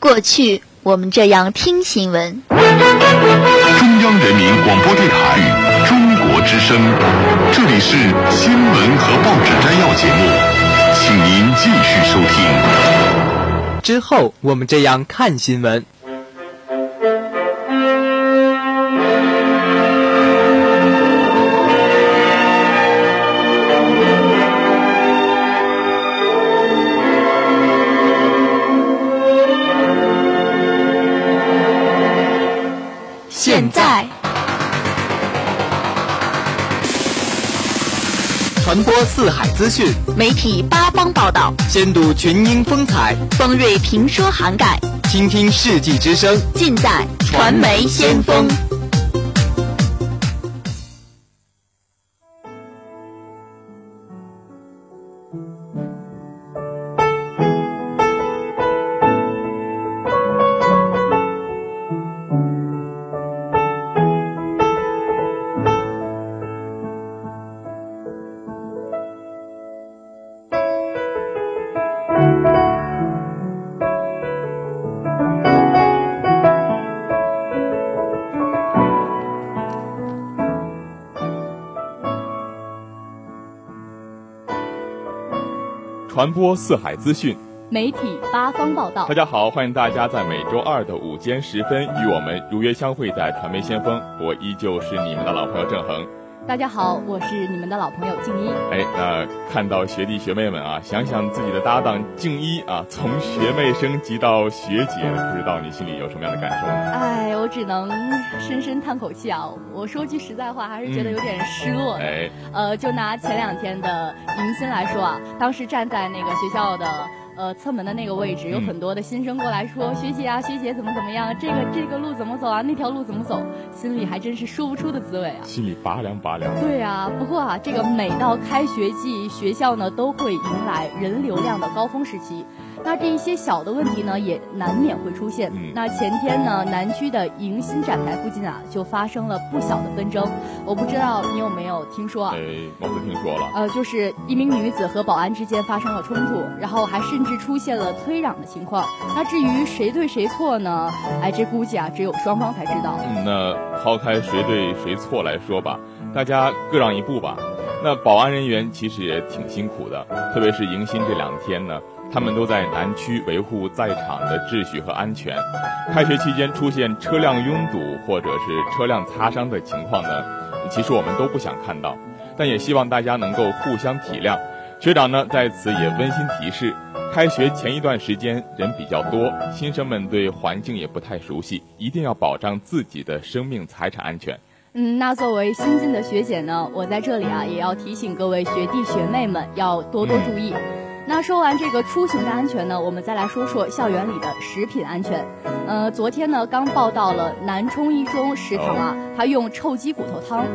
过去我们这样听新闻。中央人民广播电台中国之声，这里是新闻和报纸摘要节目，请您继续收听。之后我们这样看新闻。播四海资讯，媒体八方报道，先睹群英风采，方锐评说涵盖，倾听世纪之声，尽在传媒先锋。传播四海资讯，媒体八方报道。大家好，欢迎大家在每周二的午间时分与我们如约相会在传媒先锋。我依旧是你们的老朋友郑恒。大家好，我是你们的老朋友静一。哎，那看到学弟学妹们啊，想想自己的搭档静一啊，从学妹升级到学姐，不知道你心里有什么样的感受呢？哎，我只能深深叹口气啊！我说句实在话，还是觉得有点失落的。哎，呃，就拿前两天的迎新来说啊，当时站在那个学校的。呃，侧门的那个位置有很多的新生过来说：“学姐啊，学姐怎么怎么样？这个这个路怎么走啊？那条路怎么走？”心里还真是说不出的滋味啊！心里拔凉拔凉。对啊，不过啊，这个每到开学季，学校呢都会迎来人流量的高峰时期。那这一些小的问题呢，也难免会出现。嗯、那前天呢，南区的迎新展台附近啊，就发生了不小的纷争。我不知道你有没有听说啊？哎，我不听说了。呃，就是一名女子和保安之间发生了冲突，然后还甚至出现了推攘的情况。那至于谁对谁错呢？哎，这估计啊，只有双方才知道。嗯，那抛开谁对谁错来说吧，大家各让一步吧。那保安人员其实也挺辛苦的，特别是迎新这两天呢。他们都在南区维护在场的秩序和安全。开学期间出现车辆拥堵或者是车辆擦伤的情况呢，其实我们都不想看到，但也希望大家能够互相体谅。学长呢在此也温馨提示，开学前一段时间人比较多，新生们对环境也不太熟悉，一定要保障自己的生命财产安全。嗯，那作为新进的学姐呢，我在这里啊也要提醒各位学弟学妹们要多多注意。那说完这个出行的安全呢，我们再来说说校园里的食品安全。呃，昨天呢刚报道了南充一中食堂啊，他用臭鸡骨头汤。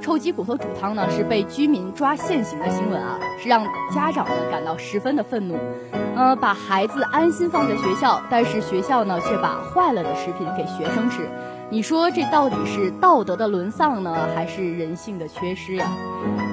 臭鸡骨头煮汤呢，是被居民抓现行的新闻啊，是让家长呢感到十分的愤怒。呃，把孩子安心放在学校，但是学校呢却把坏了的食品给学生吃。你说这到底是道德的沦丧呢，还是人性的缺失呀？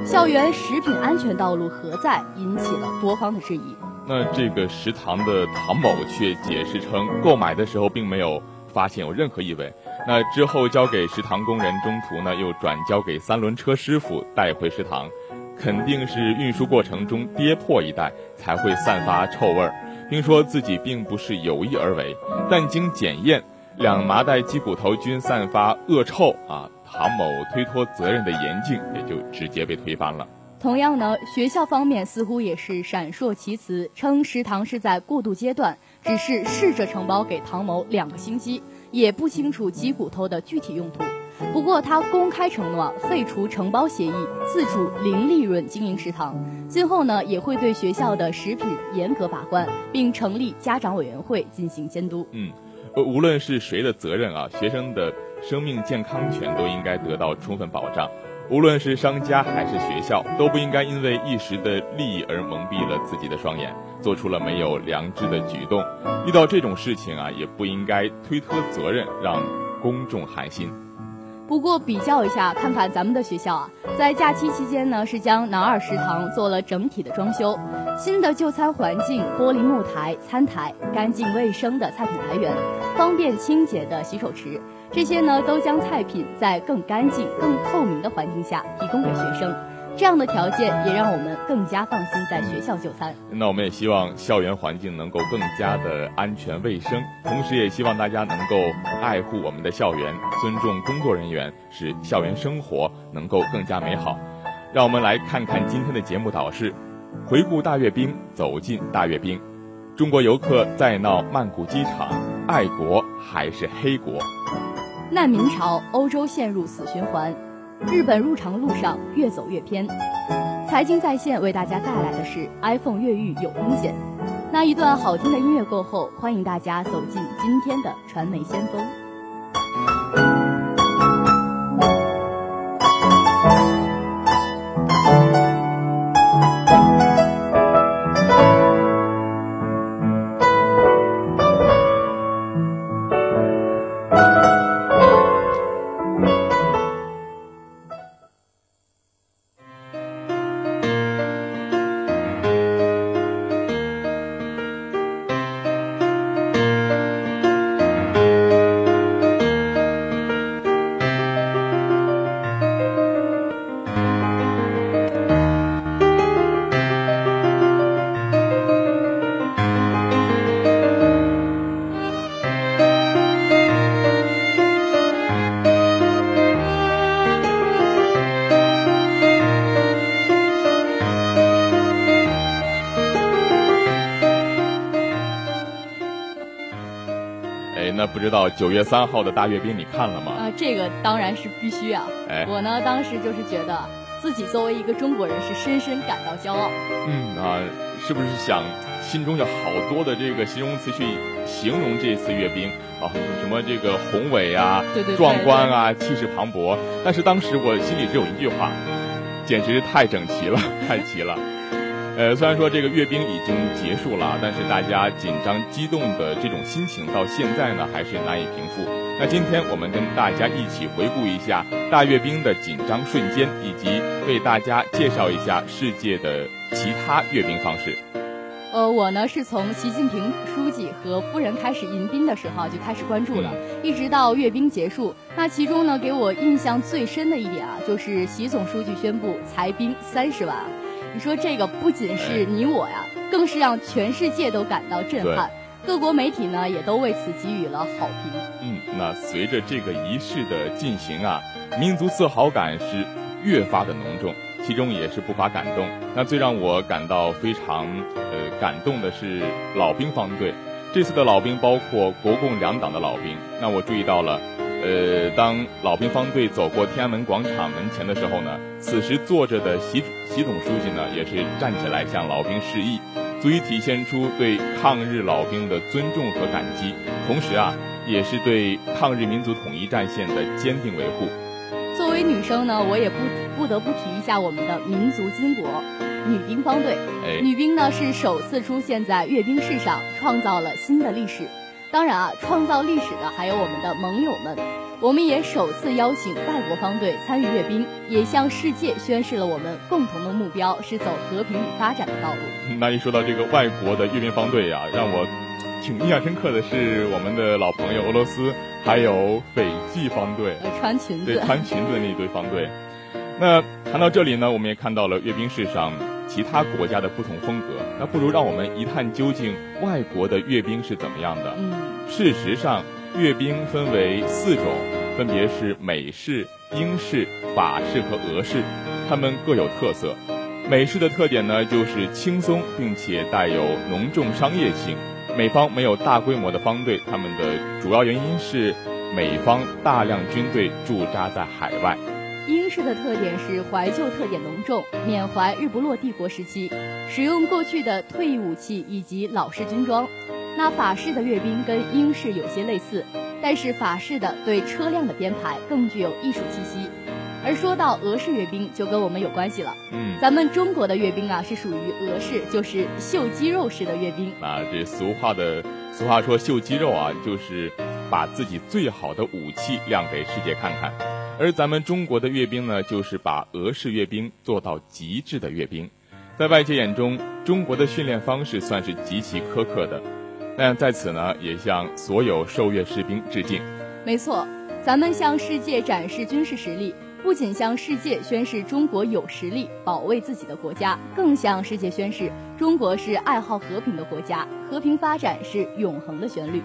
校园食品安全道路何在？引起了多方的质疑。那这个食堂的唐某却解释称，购买的时候并没有发现有任何异味。那之后交给食堂工人，中途呢又转交给三轮车师傅带回食堂，肯定是运输过程中跌破一袋才会散发臭味儿，并说自己并不是有意而为，但经检验，两麻袋鸡骨头均散发恶臭啊！唐某推脱责任的严禁也就直接被推翻了。同样呢，学校方面似乎也是闪烁其词，称食堂是在过渡阶段，只是试着承包给唐某两个星期。也不清楚鸡骨头的具体用途，不过他公开承诺废除承包协议，自主零利润经营食堂。今后呢，也会对学校的食品严格把关，并成立家长委员会进行监督。嗯，呃，无论是谁的责任啊，学生的生命健康权都应该得到充分保障。无论是商家还是学校，都不应该因为一时的利益而蒙蔽了自己的双眼，做出了没有良知的举动。遇到这种事情啊，也不应该推脱责任，让公众寒心。不过比较一下，看看咱们的学校啊，在假期期间呢，是将南二食堂做了整体的装修，新的就餐环境、玻璃木台、餐台、干净卫生的菜品来源、方便清洁的洗手池。这些呢，都将菜品在更干净、更透明的环境下提供给学生。这样的条件也让我们更加放心在学校就餐。那我们也希望校园环境能够更加的安全卫生，同时也希望大家能够爱护我们的校园，尊重工作人员，使校园生活能够更加美好。让我们来看看今天的节目导视：回顾大阅兵，走进大阅兵。中国游客在闹曼谷机场，爱国还是黑国？难民潮，欧洲陷入死循环，日本入场路上越走越偏。财经在线为大家带来的是 iPhone 越狱有风险。那一段好听的音乐过后，欢迎大家走进今天的传媒先锋。知道九月三号的大阅兵你看了吗？啊，这个当然是必须啊！哎，我呢当时就是觉得自己作为一个中国人是深深感到骄傲。嗯啊，是不是想心中有好多的这个形容词去形容这次阅兵啊？什么这个宏伟啊，对对，壮观啊，气势磅礴。但是当时我心里只有一句话，简直太整齐了，太齐了。呃，虽然说这个阅兵已经结束了，但是大家紧张激动的这种心情到现在呢还是难以平复。那今天我们跟大家一起回顾一下大阅兵的紧张瞬间，以及为大家介绍一下世界的其他阅兵方式。呃，我呢是从习近平书记和夫人开始迎宾的时候就开始关注了，一直到阅兵结束。那其中呢给我印象最深的一点啊，就是习总书记宣布裁兵三十万。你说这个不仅是你我呀，更是让全世界都感到震撼。各国媒体呢也都为此给予了好评。嗯，那随着这个仪式的进行啊，民族自豪感是越发的浓重，其中也是不乏感动。那最让我感到非常呃感动的是老兵方队，这次的老兵包括国共两党的老兵。那我注意到了，呃，当老兵方队走过天安门广场门前的时候呢，此时坐着的习习总书记呢，也是站起来向老兵示意，足以体现出对抗日老兵的尊重和感激。同时啊。也是对抗日民族统一战线的坚定维护。作为女生呢，我也不不得不提一下我们的民族巾帼女兵方队。哎女兵呢是首次出现在阅兵式上，创造了新的历史。当然啊，创造历史的还有我们的盟友们。我们也首次邀请外国方队参与阅兵，也向世界宣示了我们共同的目标是走和平与发展的道路。那一说到这个外国的阅兵方队呀，让我。挺印象深刻的是我们的老朋友俄罗斯，还有斐济方队，穿裙子，对穿裙子的那一队方队。那谈到这里呢，我们也看到了阅兵式上其他国家的不同风格。那不如让我们一探究竟外国的阅兵是怎么样的。嗯，事实上，阅兵分为四种，分别是美式、英式、法式和俄式，它们各有特色。美式的特点呢，就是轻松并且带有浓重商业性。美方没有大规模的方队，他们的主要原因是美方大量军队驻扎在海外。英式的特点是怀旧特点浓重，缅怀日不落帝国时期，使用过去的退役武器以及老式军装。那法式的阅兵跟英式有些类似，但是法式的对车辆的编排更具有艺术气息。而说到俄式阅兵，就跟我们有关系了。嗯，咱们中国的阅兵啊，是属于俄式，就是秀肌肉式的阅兵。啊这俗话的俗话说秀肌肉啊，就是把自己最好的武器亮给世界看看。而咱们中国的阅兵呢，就是把俄式阅兵做到极致的阅兵。在外界眼中，中国的训练方式算是极其苛刻的。但在此呢，也向所有受阅士兵致敬。没错，咱们向世界展示军事实力。不仅向世界宣示中国有实力保卫自己的国家，更向世界宣示中国是爱好和平的国家，和平发展是永恒的旋律。